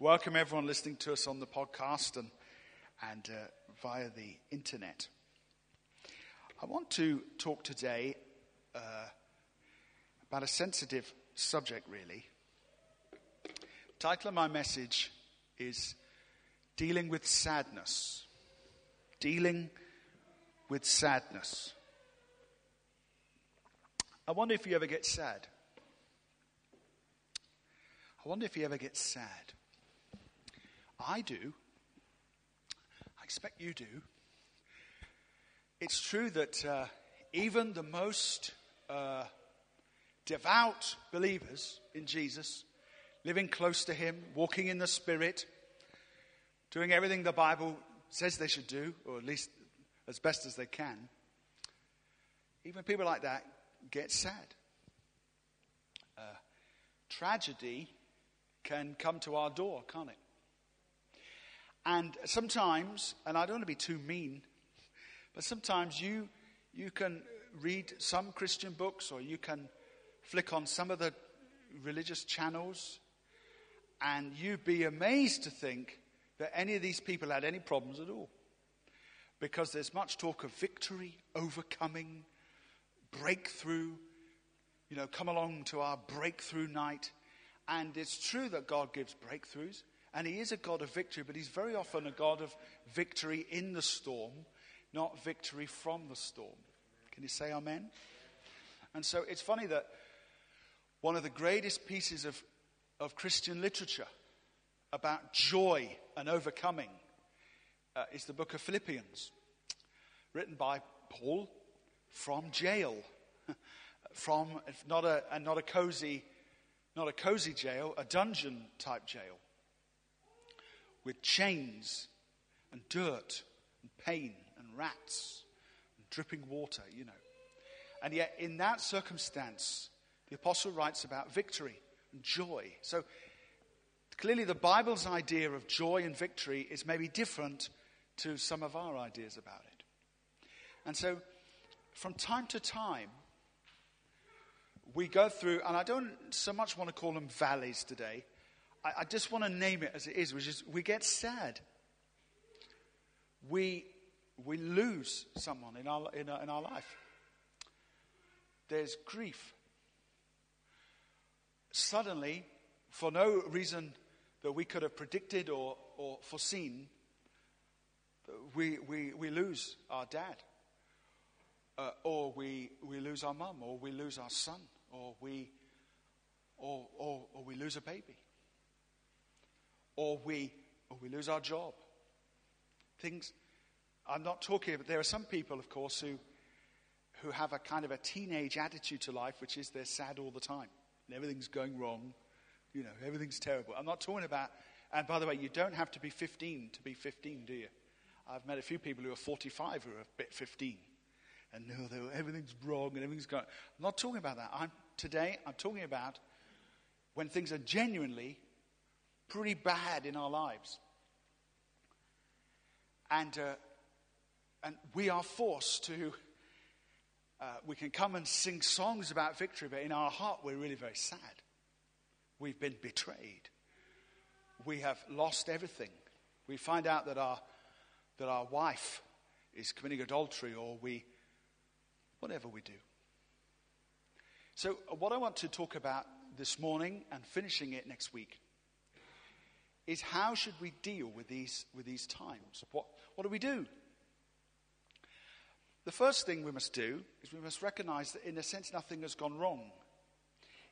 welcome everyone listening to us on the podcast and, and uh, via the internet. I want to talk today uh, about a sensitive subject, really. The title of my message is Dealing with Sadness. Dealing with Sadness. I wonder if you ever get sad. I wonder if you ever get sad. I do. I expect you do. It's true that uh, even the most uh, devout believers in Jesus, living close to Him, walking in the Spirit, doing everything the Bible says they should do, or at least as best as they can, even people like that get sad. Uh, tragedy can come to our door, can't it? And sometimes, and I don't want to be too mean, but sometimes you, you can read some Christian books or you can flick on some of the religious channels and you'd be amazed to think that any of these people had any problems at all. Because there's much talk of victory, overcoming, breakthrough, you know, come along to our breakthrough night. And it's true that God gives breakthroughs, and He is a God of victory, but He's very often a God of victory in the storm, not victory from the storm. Can you say amen? And so it's funny that one of the greatest pieces of, of Christian literature about joy and overcoming uh, is the book of Philippians, written by Paul from jail, from not a, and not a cozy not a cozy jail, a dungeon type jail with chains and dirt and pain and rats and dripping water, you know. And yet, in that circumstance, the apostle writes about victory and joy. So, clearly, the Bible's idea of joy and victory is maybe different to some of our ideas about it. And so, from time to time, we go through, and I don't so much want to call them valleys today. I, I just want to name it as it is, which is we get sad. We, we lose someone in our, in our, in our life. There's grief. Suddenly, for no reason that we could have predicted or, or foreseen, we, we, we lose our dad. Uh, or we, we lose our mum, or we lose our son or we, or, or, or we lose a baby, or we, or we lose our job. Things, I'm not talking about, there are some people, of course, who, who have a kind of a teenage attitude to life, which is they're sad all the time and everything's going wrong. You know, everything's terrible. I'm not talking about, and by the way, you don't have to be 15 to be 15, do you? I've met a few people who are 45 who are a bit 15 and know everything's wrong and everything's going. I'm not talking about that. I'm today, I'm talking about when things are genuinely pretty bad in our lives. And, uh, and we are forced to, uh, we can come and sing songs about victory, but in our heart, we're really very sad. We've been betrayed. We have lost everything. We find out that our, that our wife is committing adultery, or we, whatever we do. So, uh, what I want to talk about this morning and finishing it next week is how should we deal with these, with these times? What, what do we do? The first thing we must do is we must recognize that, in a sense, nothing has gone wrong.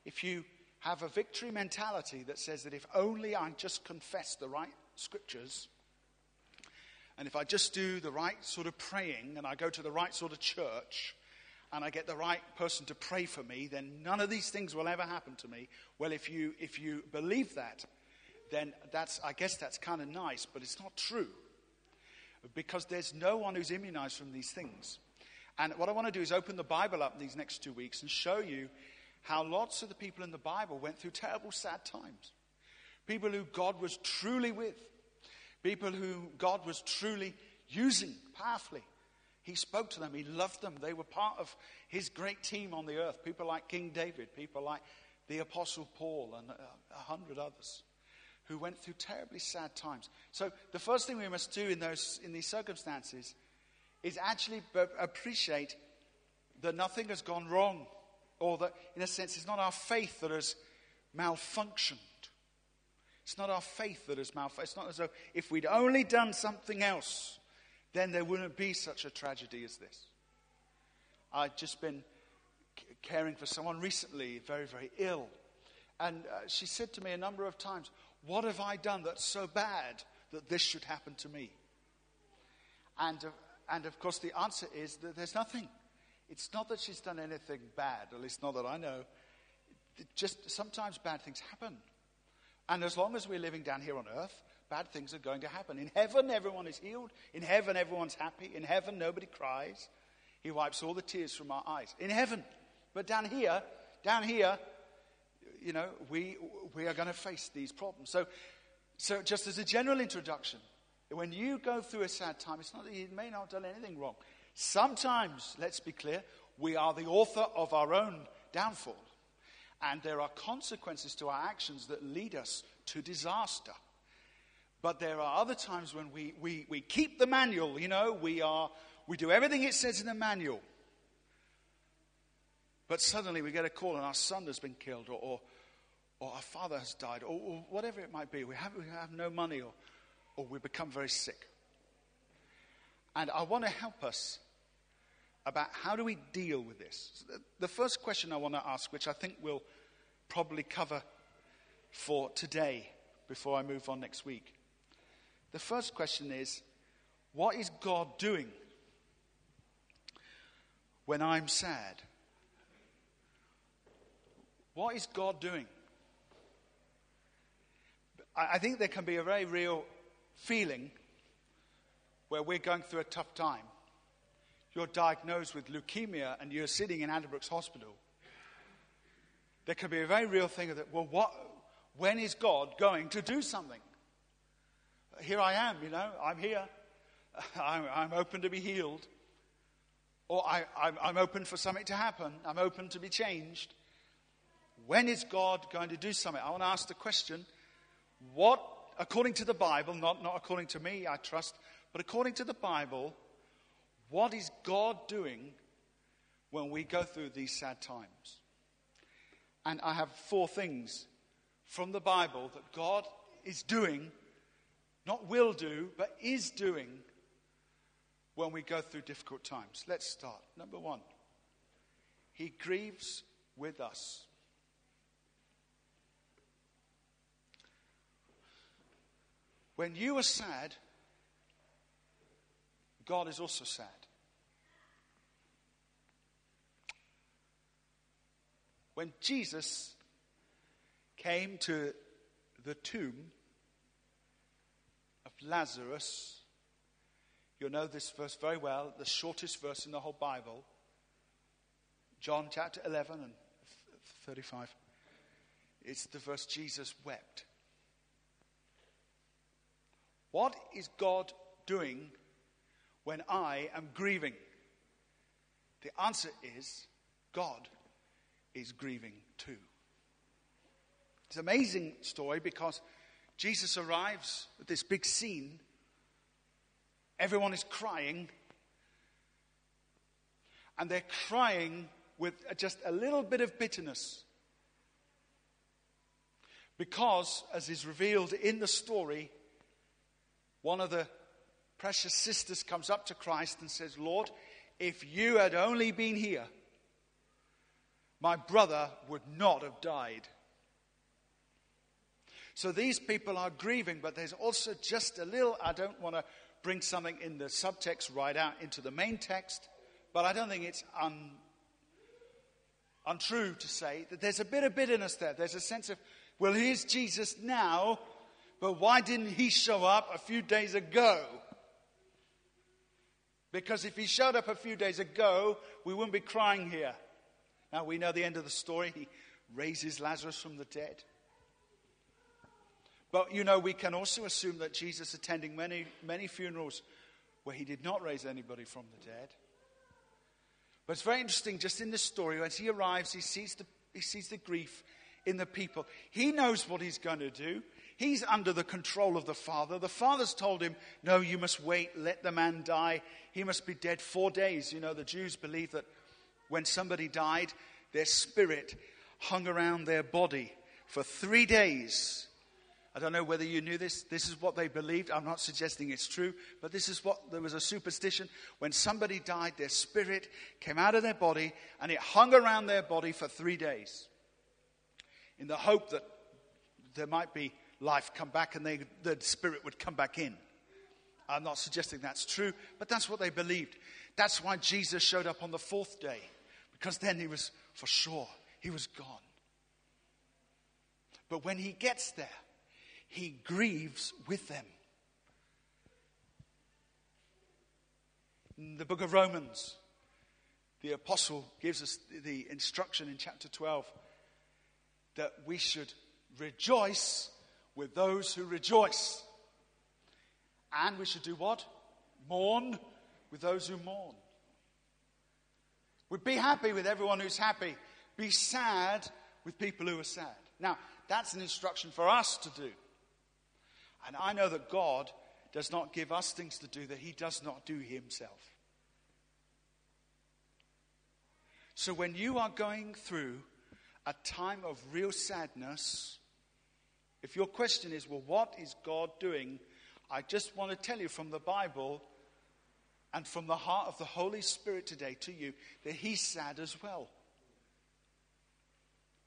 If you have a victory mentality that says that if only I just confess the right scriptures, and if I just do the right sort of praying and I go to the right sort of church, and I get the right person to pray for me, then none of these things will ever happen to me. Well, if you, if you believe that, then that's, I guess that's kind of nice, but it's not true. Because there's no one who's immunized from these things. And what I want to do is open the Bible up these next two weeks and show you how lots of the people in the Bible went through terrible, sad times. People who God was truly with, people who God was truly using powerfully. He spoke to them. He loved them. They were part of his great team on the earth. People like King David, people like the Apostle Paul, and a, hundred others who went through terribly sad times. So the first thing we must do in, those, in these circumstances is actually appreciate that nothing has gone wrong, or that, in a sense, it's not our faith that has malfunctioned. It's not our faith that has malfunctioned. It's not as though if we'd only done something else, then there wouldn't be such a tragedy as this. I'd just been caring for someone recently, very, very ill. And uh, she said to me a number of times, What have I done that's so bad that this should happen to me? And, uh, and of course, the answer is that there's nothing. It's not that she's done anything bad, at least not that I know. Just sometimes bad things happen. And as long as we're living down here on earth, bad things are going to happen. In heaven, everyone is healed. In heaven, everyone's happy. In heaven, nobody cries. He wipes all the tears from our eyes. In heaven. But down here, down here, you know, we, we are going to face these problems. So, so, just as a general introduction, when you go through a sad time, it's not that you may not have done anything wrong. Sometimes, let's be clear, we are the author of our own downfall. And there are consequences to our actions that lead us to disaster. But there are other times when we, we, we keep the manual, you know, we, are, we do everything it says in the manual. But suddenly we get a call and our son has been killed, or, or, or our father has died, or, or, whatever it might be. We have, we have no money, or, or we become very sick. And I want to help us about how do we deal with this. So the, the first question I want to ask, which I think we'll probably cover for today before I move on next week. The first question is what is God doing when I'm sad? What is God doing? I think there can be a very real feeling where we're going through a tough time. You're diagnosed with leukemia and you're sitting in Addenbrooke's hospital. There can be a very real thing of that, well, what, when is God going to do something? Here I am, you know, I'm here. I'm, I'm open to be healed. Or I, I'm, I'm open for something to happen. I'm open to be changed. When is God going to do something? I want to ask the question what, according to the Bible, not, not according to me, I trust, but according to the Bible, what is God doing when we go through these sad times? And I have four things from the Bible that God is doing, not will do, but is doing when we go through difficult times. Let's start. Number one, He grieves with us. When you are sad, God is also sad. When Jesus came to the tomb of Lazarus, you'll know this verse very well, the shortest verse in the whole Bible, John chapter 11 and 35. It's the verse Jesus wept. What is God doing when I am grieving? The answer is God is grieving too. It's an amazing story because Jesus arrives at this big scene. Everyone is crying. And they're crying with just a little bit of bitterness. Because, as is revealed in the story, one of the precious sisters comes up to Christ and says, Lord, if you had only been here, my brother would not have died. So these people are grieving, but there's also just a little, I don't want to bring something in the subtext right out into the main text, but I don't think it's un, untrue to say that there's a bit of bitterness there. There's a sense of, well, here's Jesus now, but why didn't he show up a few days ago? Because if he showed up a few days ago, we wouldn't be crying here. Now we know the end of the story. He raises Lazarus from the dead. But you know, we can also assume that Jesus attending many, many funerals where he did not raise anybody from the dead. But it's very interesting, just in this story, as he arrives, he sees the, he sees the grief in the people. He knows what he's going to do. He's under the control of the Father. The Father's told him, No, you must wait, let the man die. He must be dead four days. You know, the Jews believe that when somebody died, their spirit hung around their body for three days. I don't know whether you knew this. This is what they believed. I'm not suggesting it's true, but this is what there was a superstition. When somebody died, their spirit came out of their body and it hung around their body for three days in the hope that there might be life come back and they, the spirit would come back in. I'm not suggesting that's true, but that's what they believed. That's why Jesus showed up on the fourth day, because then he was for sure, he was gone. But when he gets there, he grieves with them. In the book of Romans, the apostle gives us the instruction in chapter 12 that we should rejoice with those who rejoice. And we should do what? Mourn with those who mourn. We'd be happy with everyone who's happy. Be sad with people who are sad. Now, that's an instruction for us to do. And I know that God does not give us things to do that He does not do Himself. So when you are going through a time of real sadness, if your question is, well, what is God doing? I just want to tell you from the Bible and from the heart of the Holy Spirit today to you that He's sad as well.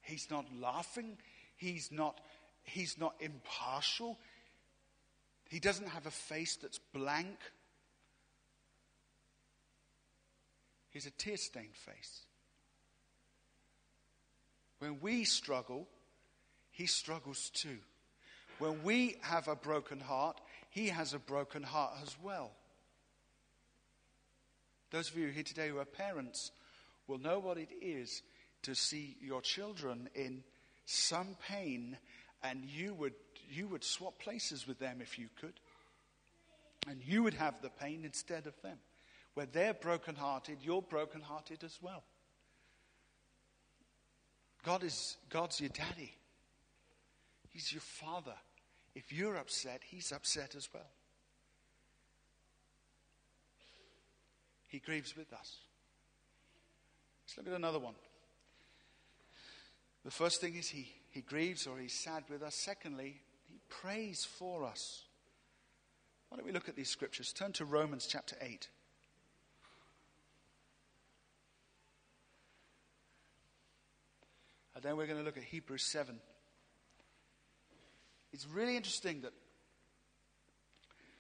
He's not laughing. He's not, he's not impartial. He doesn't have a face that's blank. He's a tear stained face. When we struggle, he struggles too. When we have a broken heart, he has a broken heart as well. Those of you here today who are parents will know what it is to see your children in some pain and you would, you would swap places with them if you could. And you would have the pain instead of them. Where they're brokenhearted, you're brokenhearted as well. God is God's your daddy. He's your father. If you're upset, he's upset as well. He grieves with us. Let's look at another one. The first thing is he, he grieves or he's sad with us. Secondly, he prays for us. Why don't we look at these scriptures? Turn to Romans chapter 8. And then we're going to look at Hebrews 7. It's really interesting that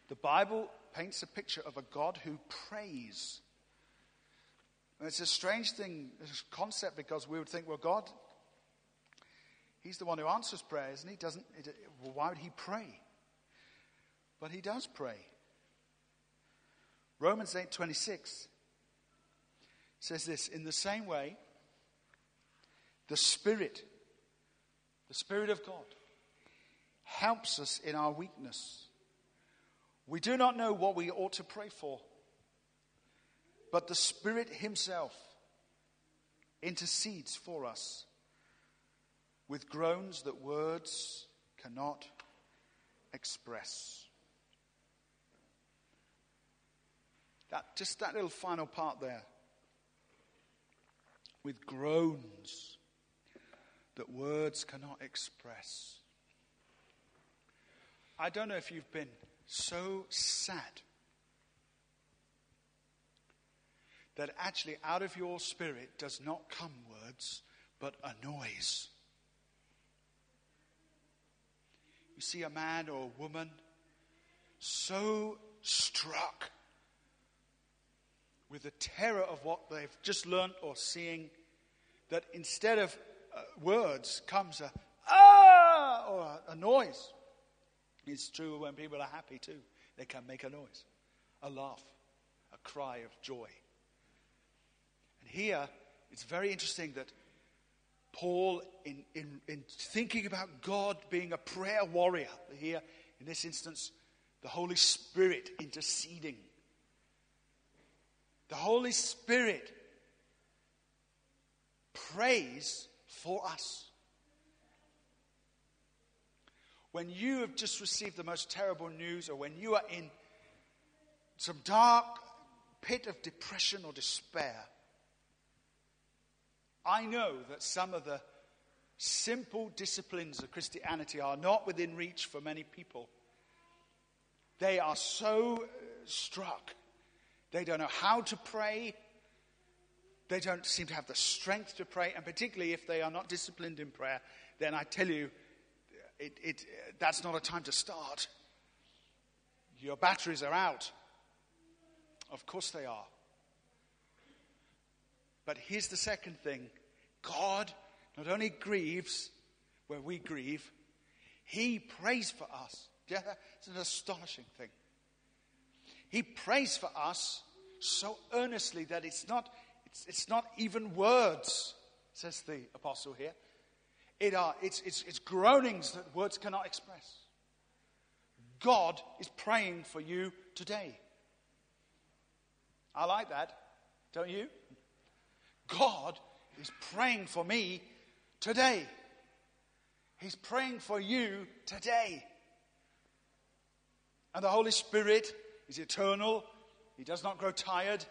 the Bible paints a picture of a God who prays. And it's a strange thing, a concept, because we would think, well, God, He's the one who answers prayers, and He doesn't. Well, why would He pray? But He does pray. Romans 8:26 says this: In the same way, the Spirit, the Spirit of God, helps us in our weakness. We do not know what we ought to pray for, but the Spirit Himself intercedes for us with groans that words cannot express. That, just that little final part there. With groans that words cannot express. I don't know if you've been so sad that actually out of your spirit does not come words, but a noise. You see a man or a woman so struck with the terror of what they've just learned or seeing that instead of uh, words comes a ah or a, a noise. It's true when people are happy too. They can make a noise, a laugh, a cry of joy. And here, it's very interesting that Paul, in, in, in thinking about God being a prayer warrior, here, in this instance, the Holy Spirit interceding. The Holy Spirit prays for us. When you have just received the most terrible news or when you are in some dark pit of depression or despair, I know that some of the simple disciplines of Christianity are not within reach for many people. They are so struck. They don't know how to pray. They don't seem to have the strength to pray. And particularly if they are not disciplined in prayer, then I tell you, it, it, that's not a time to start. Your batteries are out. Of course they are. But here's the second thing God not only grieves where we grieve, He prays for us. Yeah, it's an astonishing thing. He prays for us so earnestly that it's not, it's, it's not even words, says the apostle here. It are, it's, it's, it's groanings that words cannot express. God is praying for you today. I like that, don't you? God is praying for me today. He's praying for you today. And the Holy Spirit is eternal. He does not grow tired.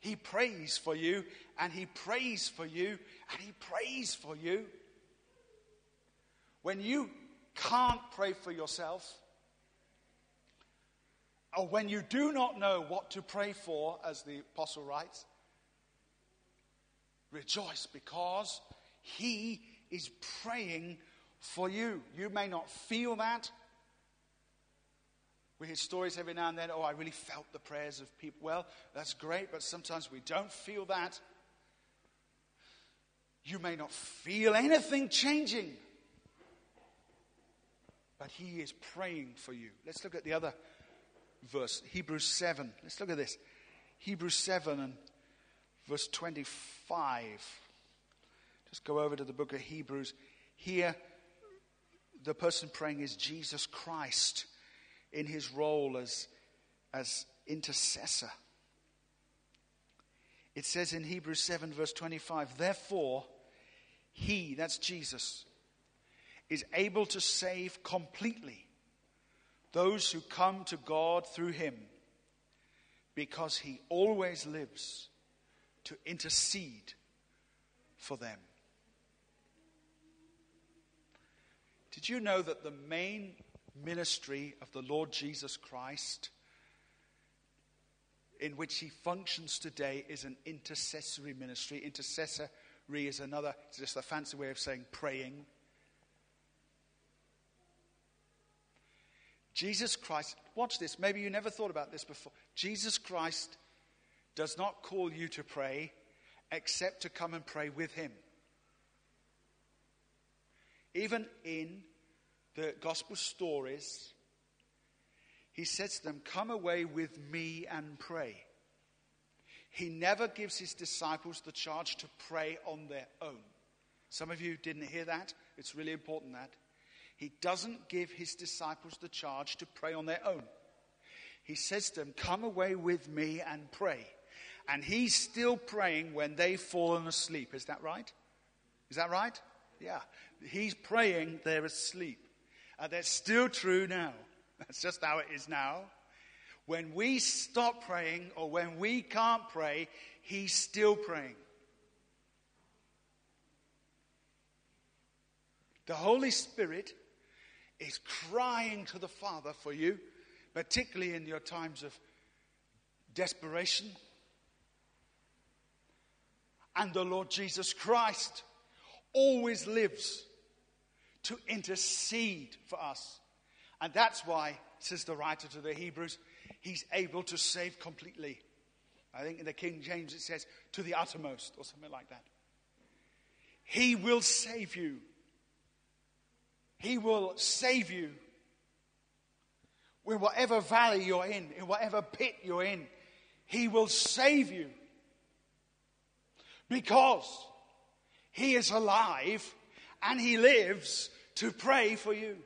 He prays for you, and He prays for you, and He prays for you. When you can't pray for yourself, or when you do not know what to pray for, as the apostle writes, rejoice because he is praying for you. You may not feel that. We hear stories every now and then, oh, I really felt the prayers of people. Well, that's great, but sometimes we don't feel that. You may not feel anything changing but he is praying for you. Let's look at the other verse, Hebrews 7. Let's look at this. Hebrews 7 and verse 25. Just go over to the book of Hebrews. Here, the person praying is Jesus Christ in his role as, as intercessor. It says in Hebrews 7, verse 25, therefore, he, that's Jesus, is able to save completely those who come to God through him because he always lives to intercede for them. Did you know that the main ministry of the Lord Jesus Christ, in which he functions today, is an intercessory ministry? Intercessory is another, it's just a fancy way of saying praying. Jesus Christ, watch this, maybe you never thought about this before. Jesus Christ does not call you to pray except to come and pray with him. Even in the gospel stories, he says to them, Come away with me and pray. He never gives his disciples the charge to pray on their own. Some of you didn't hear that. It's really important that. He doesn't give his disciples the charge to pray on their own. He says to them, Come away with me and pray. And he's still praying when they've fallen asleep. Is that right? Is that right? Yeah. He's praying, they're asleep. And that's still true now. That's just how it is now. When we stop praying or when we can't pray, he's still praying. The Holy Spirit is crying to the Father for you, particularly in your times of desperation. And the Lord Jesus Christ always lives to intercede for us. And that's why, says the writer to the Hebrews, he's able to save completely. I think in the King James it says, to the uttermost, or something like that. He will save you he will save you. In whatever valley you're in, in whatever pit you're in, He will save you. Because He is alive and He lives to pray for you.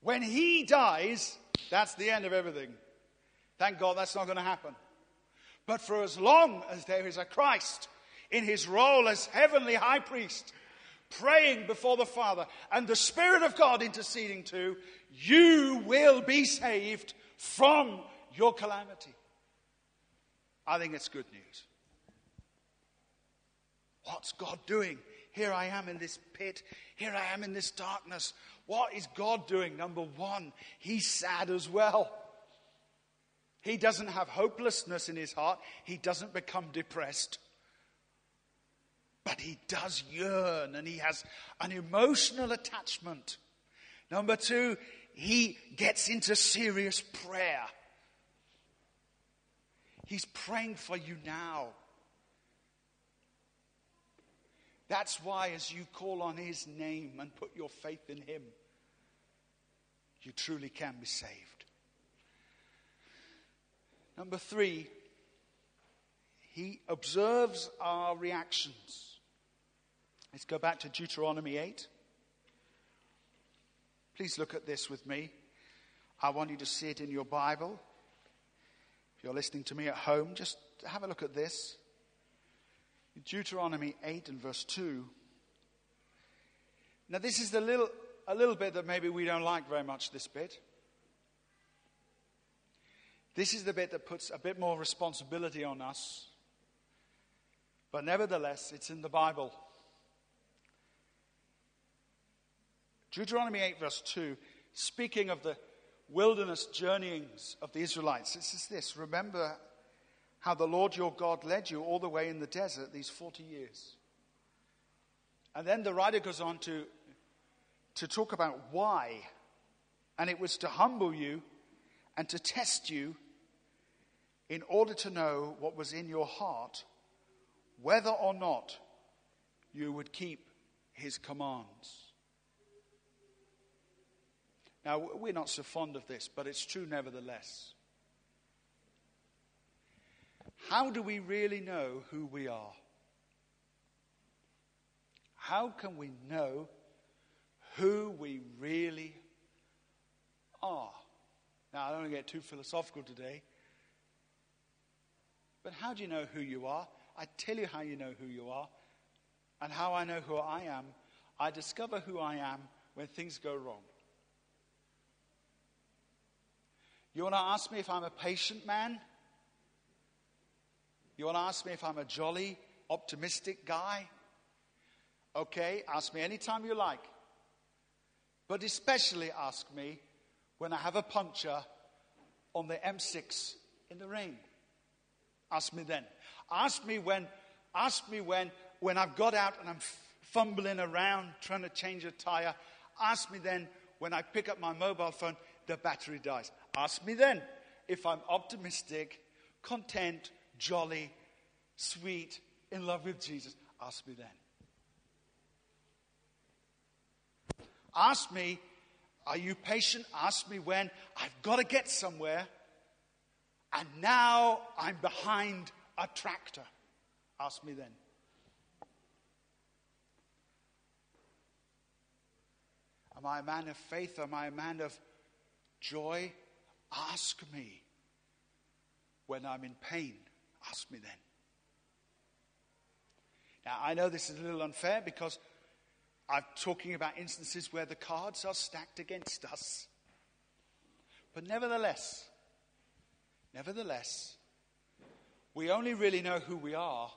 When He dies, that's the end of everything. Thank God that's not going to happen. But for as long as there is a Christ in His role as heavenly high priest, praying before the Father, and the Spirit of God interceding too, you will be saved from your calamity. I think it's good news. What's God doing? Here I am in this pit. Here I am in this darkness. What is God doing? Number one, He's sad as well. He doesn't have hopelessness in his heart, He doesn't become depressed. But He does yearn and He has an emotional attachment. Number two, He gets into serious prayer. He's praying for you now. That's why, as you call on His name and put your faith in Him, you truly can be saved. Number three, He observes our reactions. Let's go back to Deuteronomy 8. Please look at this with me. I want you to see it in your Bible. If you're listening to me at home, just have a look at this. Deuteronomy 8 and verse 2. Now, this is the little, a little bit that maybe we don't like very much, this bit. This is the bit that puts a bit more responsibility on us. But nevertheless, it's in the Bible. Deuteronomy 8, verse 2, speaking of the wilderness journeyings of the Israelites, it says this Remember how the Lord your God led you all the way in the desert these 40 years. And then the writer goes on to, to talk about why. And it was to humble you and to test you in order to know what was in your heart, whether or not you would keep his commands. Now, we're not so fond of this, but it's true nevertheless. How do we really know who we are? How can we know who we really are? Now, I don't want to get too philosophical today, but how do you know who you are? I tell you how you know who you are, and how I know who I am. I discover who I am when things go wrong. You want to ask me if I'm a patient man? You want to ask me if I'm a jolly, optimistic guy? Okay, ask me anytime you like. But especially ask me when I have a puncture on the M6 in the rain. Ask me then. Ask me when, ask me when, when I've got out and I'm fumbling around trying to change a tire. Ask me then when I pick up my mobile phone, the battery dies. Ask me then if I'm optimistic, content, jolly, sweet, in love with Jesus? Ask me then. Ask me, are you patient? Ask me when I've got to get somewhere and now I'm behind a tractor. Ask me then. Am I a man of faith? Am I a man of joy? Ask me when I'm in pain. Ask me then. Now, I know this is a little unfair because I'm talking about instances where the cards are stacked against us. But nevertheless, nevertheless, we only really know who we are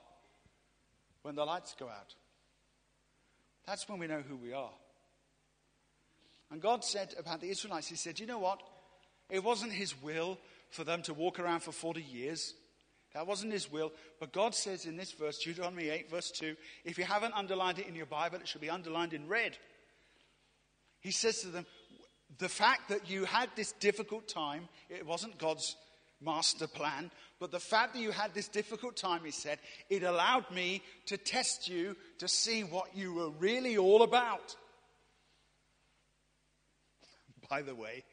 when the lights go out. That's when we know who we are. And God said about the Israelites, He said, You know what? It wasn't His will for them to walk around for 40 years. That wasn't his will. But God says in this verse, Deuteronomy 8, verse 2, if you haven't underlined it in your Bible, it should be underlined in red. He says to them, the fact that you had this difficult time, it wasn't God's master plan, but the fact that you had this difficult time, he said, it allowed me to test you to see what you were really all about. By the way,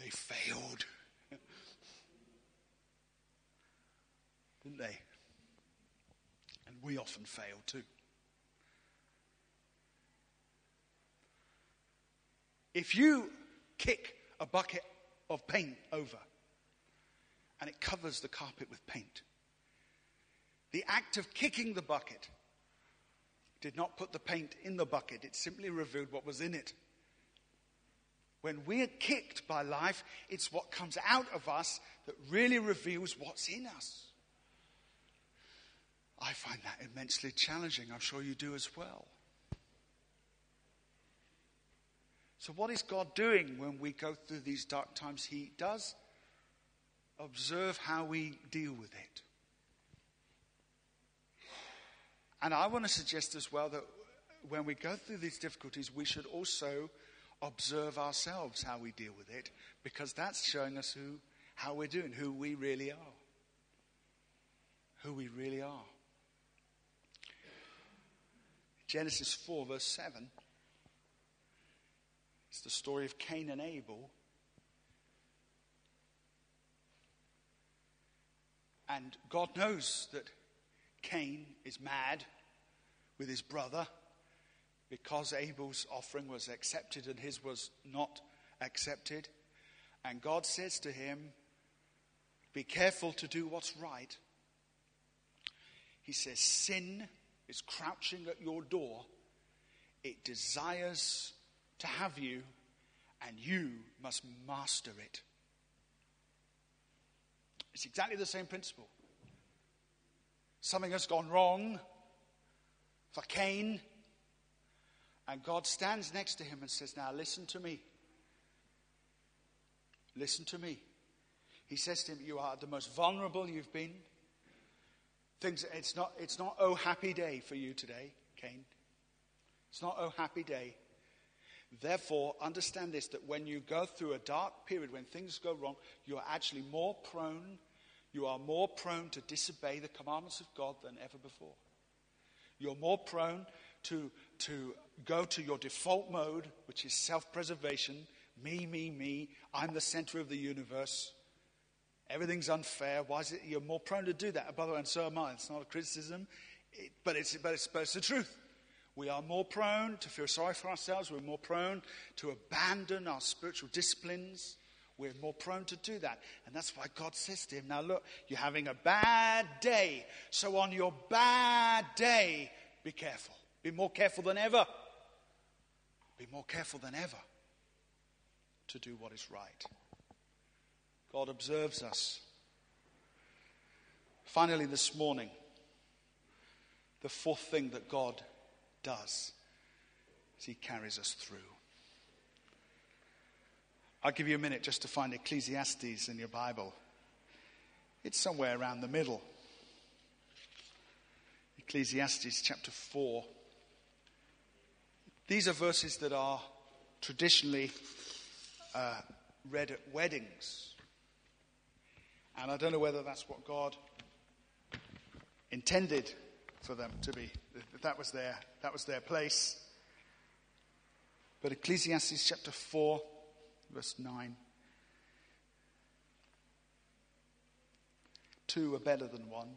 they failed. didn't they? And we often fail too. If you kick a bucket of paint over and it covers the carpet with paint, the act of kicking the bucket did not put the paint in the bucket, it simply revealed what was in it. When we're kicked by life, it's what comes out of us that really reveals what's in us. I find that immensely challenging. I'm sure you do as well. So, what is God doing when we go through these dark times? He does observe how we deal with it. And I want to suggest as well that when we go through these difficulties, we should also observe ourselves how we deal with it, because that's showing us who, how we're doing, who we really are. Who we really are. Genesis 4, verse 7. It's the story of Cain and Abel. And God knows that Cain is mad with his brother because Abel's offering was accepted and his was not accepted. And God says to him, Be careful to do what's right. He says, Sin is crouching at your door. It desires to have you, and you must master it. It's exactly the same principle. Something has gone wrong for Cain, and God stands next to him and says, Now listen to me. Listen to me. He says to him, You are the most vulnerable you've been. Things, it's, not, it's not, oh, happy day for you today, Cain. It's not, oh, happy day. Therefore, understand this that when you go through a dark period, when things go wrong, you are actually more prone, you are more prone to disobey the commandments of God than ever before. You're more prone to, to go to your default mode, which is self preservation me, me, me. I'm the center of the universe. Everything's unfair. Why is it you're more prone to do that? By the way, and so am I. It's not a criticism, it, but, it's, but, it's, but it's the truth. We are more prone to feel sorry for ourselves. We're more prone to abandon our spiritual disciplines. We're more prone to do that. And that's why God says to him, Now look, you're having a bad day. So on your bad day, be careful. Be more careful than ever. Be more careful than ever to do what is right. God observes us. Finally, this morning, the fourth thing that God does is He carries us through. I'll give you a minute just to find Ecclesiastes in your Bible. It's somewhere around the middle. Ecclesiastes chapter 4. These are verses that are traditionally uh, read at weddings. And I don't know whether that's what God intended for them to be. That was their, that was their place. But Ecclesiastes chapter 4, verse 9. Two are better than one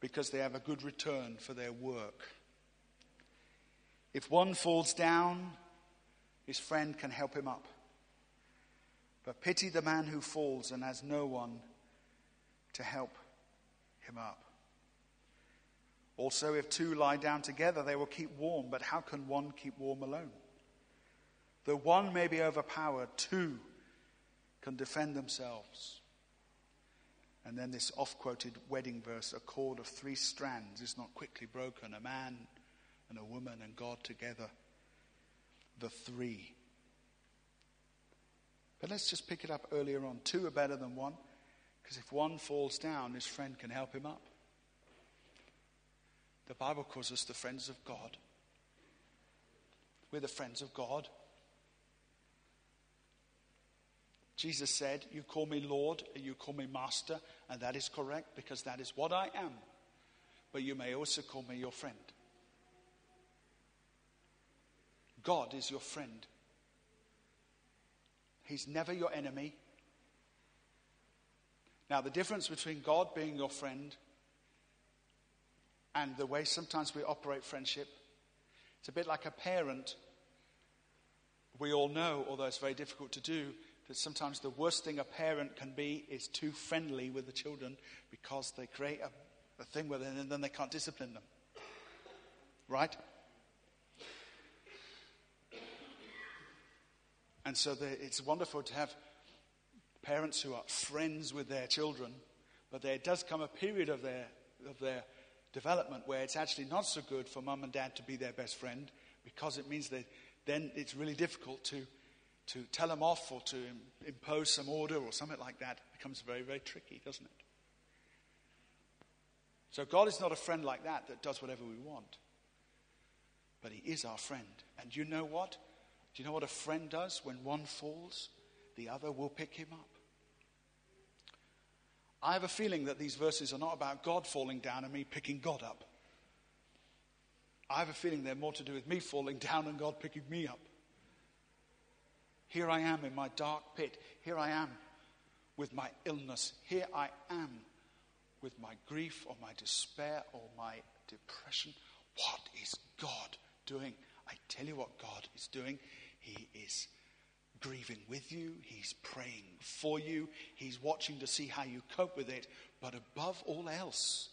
because they have a good return for their work. If one falls down, his friend can help him up. But pity the man who falls and has no one to help him up. Also, if two lie down together, they will keep warm, but how can one keep warm alone? Though one may be overpowered, two can defend themselves. And then this oft quoted wedding verse a cord of three strands is not quickly broken. A man and a woman and God together, the three. But let's just pick it up earlier on. Two are better than one, because if one falls down, his friend can help him up. The Bible calls us the friends of God. We're the friends of God. Jesus said, You call me Lord, and you call me Master, and that is correct because that is what I am. But you may also call me your friend. God is your friend. He's never your enemy. Now, the difference between God being your friend and the way sometimes we operate friendship, it's a bit like a parent. We all know, although it's very difficult to do, that sometimes the worst thing a parent can be is too friendly with the children because they create a, a thing with it and then they can't discipline them. right? And so the, it's wonderful to have parents who are friends with their children, but there does come a period of their, of their development where it's actually not so good for mum and dad to be their best friend because it means that then it's really difficult to, to tell them off or to impose some order or something like that. It becomes very, very tricky, doesn't it? So God is not a friend like that that does whatever we want. But He is our friend. And you know what? Do you know what a friend does when one falls? The other will pick him up. I have a feeling that these verses are not about God falling down and me picking God up. I have a feeling they're more to do with me falling down and God picking me up. Here I am in my dark pit. Here I am with my illness. Here I am with my grief or my despair or my depression. What is God doing? I tell you what God is doing. He is grieving with you, He's praying for you, He's watching to see how you cope with it. But above all else,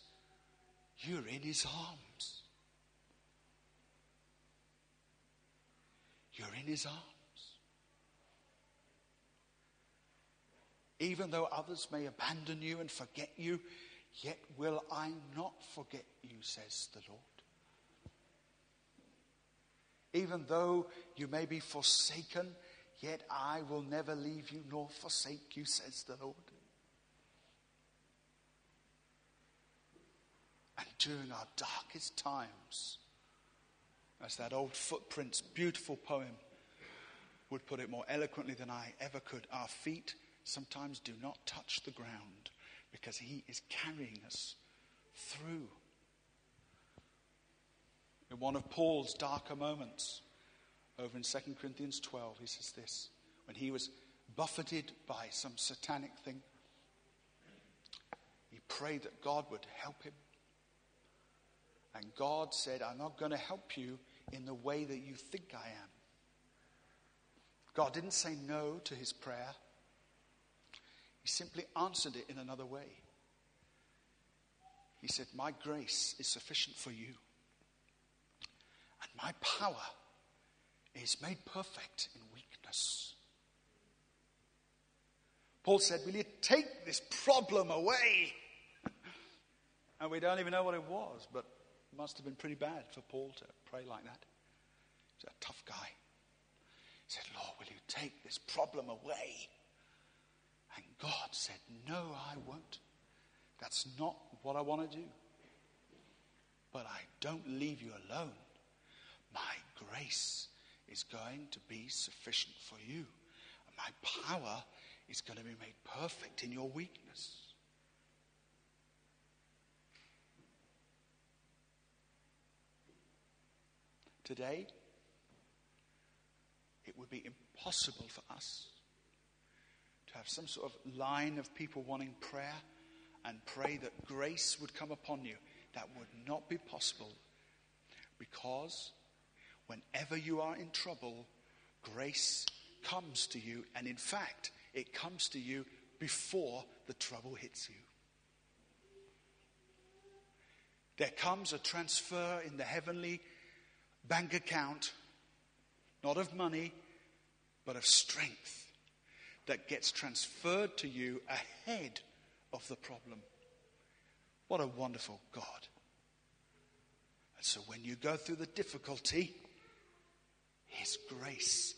you're in His arms. You're in His arms. Even though others may abandon you and forget you, yet will I not forget you, says the Lord even though you may be forsaken, yet I will never leave you nor forsake you, says the Lord. And during our darkest times, as that old Footprints beautiful poem would put it more eloquently than I ever could, our feet sometimes do not touch the ground because He is carrying us through in one of Paul's darker moments, over in 2 Corinthians 12, he says this when he was buffeted by some satanic thing, he prayed that God would help him. And God said, I'm not going to help you in the way that you think I am. God didn't say no to his prayer, he simply answered it in another way. He said, My grace is sufficient for you. My power is made perfect in weakness. Paul said, Will you take this problem away? and we don't even know what it was, but it must have been pretty bad for Paul to pray like that. He's a tough guy. He said, Lord, will you take this problem away? And God said, No, I won't. That's not what I want to do. But I don't leave you alone. My grace is going to be sufficient for you. And my power is going to be made perfect in your weakness. Today, it would be impossible for us to have some sort of line of people wanting prayer and pray that grace would come upon you. That would not be possible because Whenever you are in trouble, grace comes to you. And in fact, it comes to you before the trouble hits you. There comes a transfer in the heavenly bank account, not of money, but of strength, that gets transferred to you ahead of the problem. What a wonderful God. And so when you go through the difficulty, his grace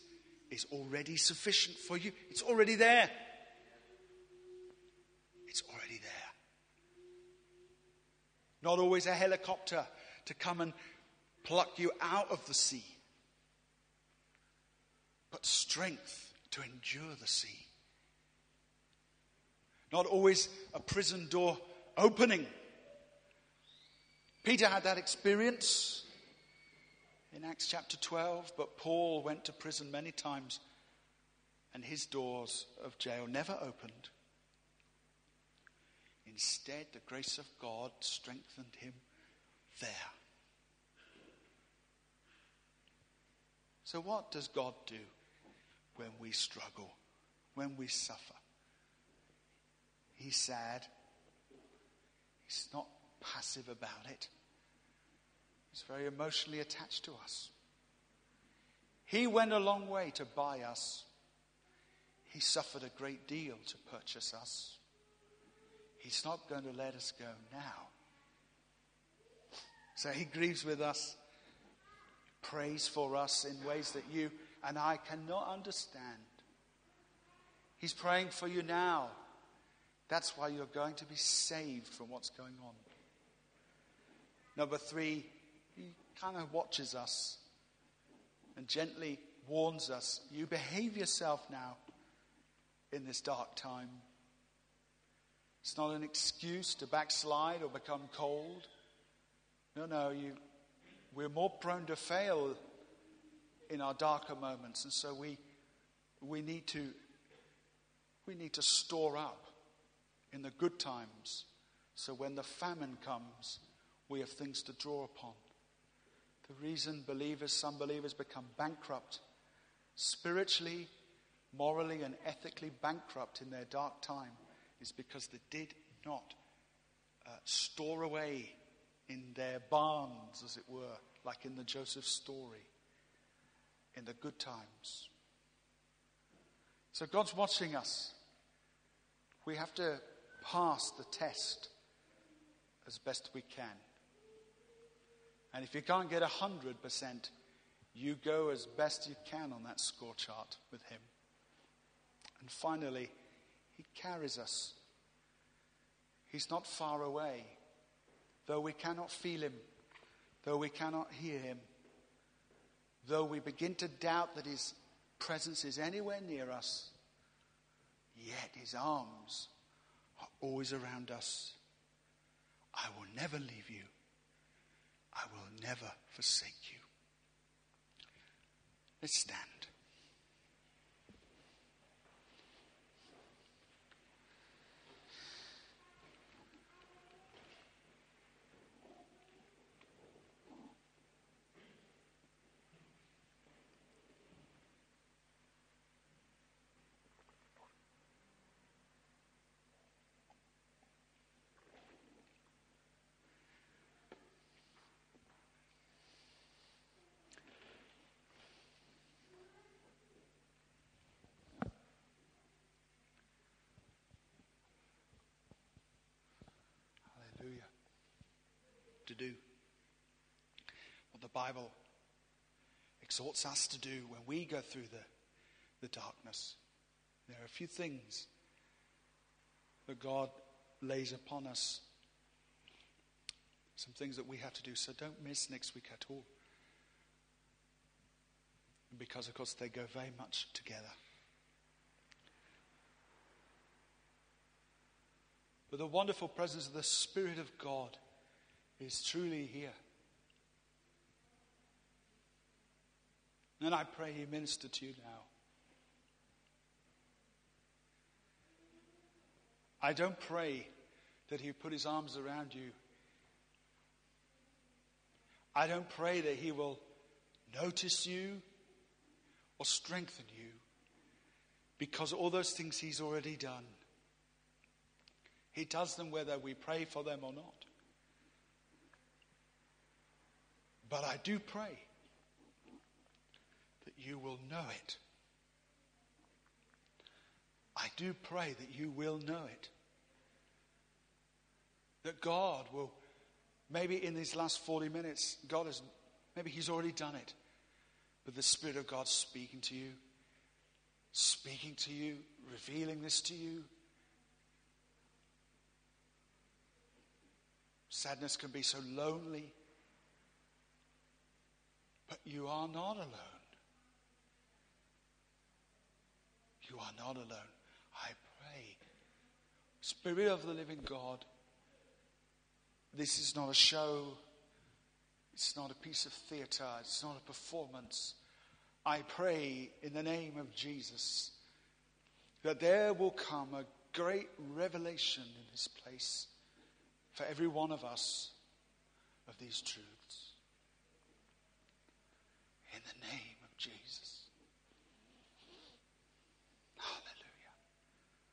is already sufficient for you. It's already there. It's already there. Not always a helicopter to come and pluck you out of the sea, but strength to endure the sea. Not always a prison door opening. Peter had that experience in Acts chapter 12, but Paul went to prison many times and his doors of jail never opened. Instead, the grace of God strengthened him there. So, what does God do when we struggle, when we suffer? He's sad. He's not passive about it. He's very emotionally attached to us. He went a long way to buy us. He suffered a great deal to purchase us. He's not going to let us go now. So he grieves with us, prays for us in ways that you and I cannot understand. He's praying for you now. That's why you're going to be saved from what's going on. Number three, kind of watches us and gently warns us you behave yourself now in this dark time. It's not an excuse to backslide or become cold. No, no, you, we're more prone to fail in our darker moments, and so we, we, need to, we need to store up in the good times so when the famine comes, we have things to draw upon. The reason believers, some believers, become bankrupt, spiritually, morally, and ethically bankrupt in their dark time is because they did not uh, store away in their barns, as it were, like in the Joseph story, in the good times. So God's watching us. We have to pass the test as best we can. And if you can't get 100%, you go as best you can on that score chart with Him. And finally, He carries us. He's not far away, though we cannot feel Him, though we cannot hear Him, though we begin to doubt that His presence is anywhere near us, yet His arms are always around us. I will never leave you. I will never forsake you. Let's stand. to do. What the Bible exhorts us to do when we go through the, the darkness. There are a few things that God lays upon us. Some things that we have to do. So don't miss next week at all. Because, of course, they go very much together. But the wonderful presence of the Spirit of God is truly here. And I pray He minister to you now. I don't pray that He put His arms around you. I don't pray that He will notice you or strengthen you because all those things He's already done. He does them whether we pray for them or not. But I do pray that you will know it. I do pray that you will know it. That God will, maybe in these last 40 minutes, God has, maybe He's already done it. But the Spirit of God speaking to you, speaking to you, revealing this to you. Sadness can be so lonely. But you are not alone. You are not alone. I pray. Spirit of the living God, this is not a show. It's not a piece of theater. It's not a performance. I pray in the name of Jesus that there will come a great revelation in this place for every one of us of these truths the name of Jesus.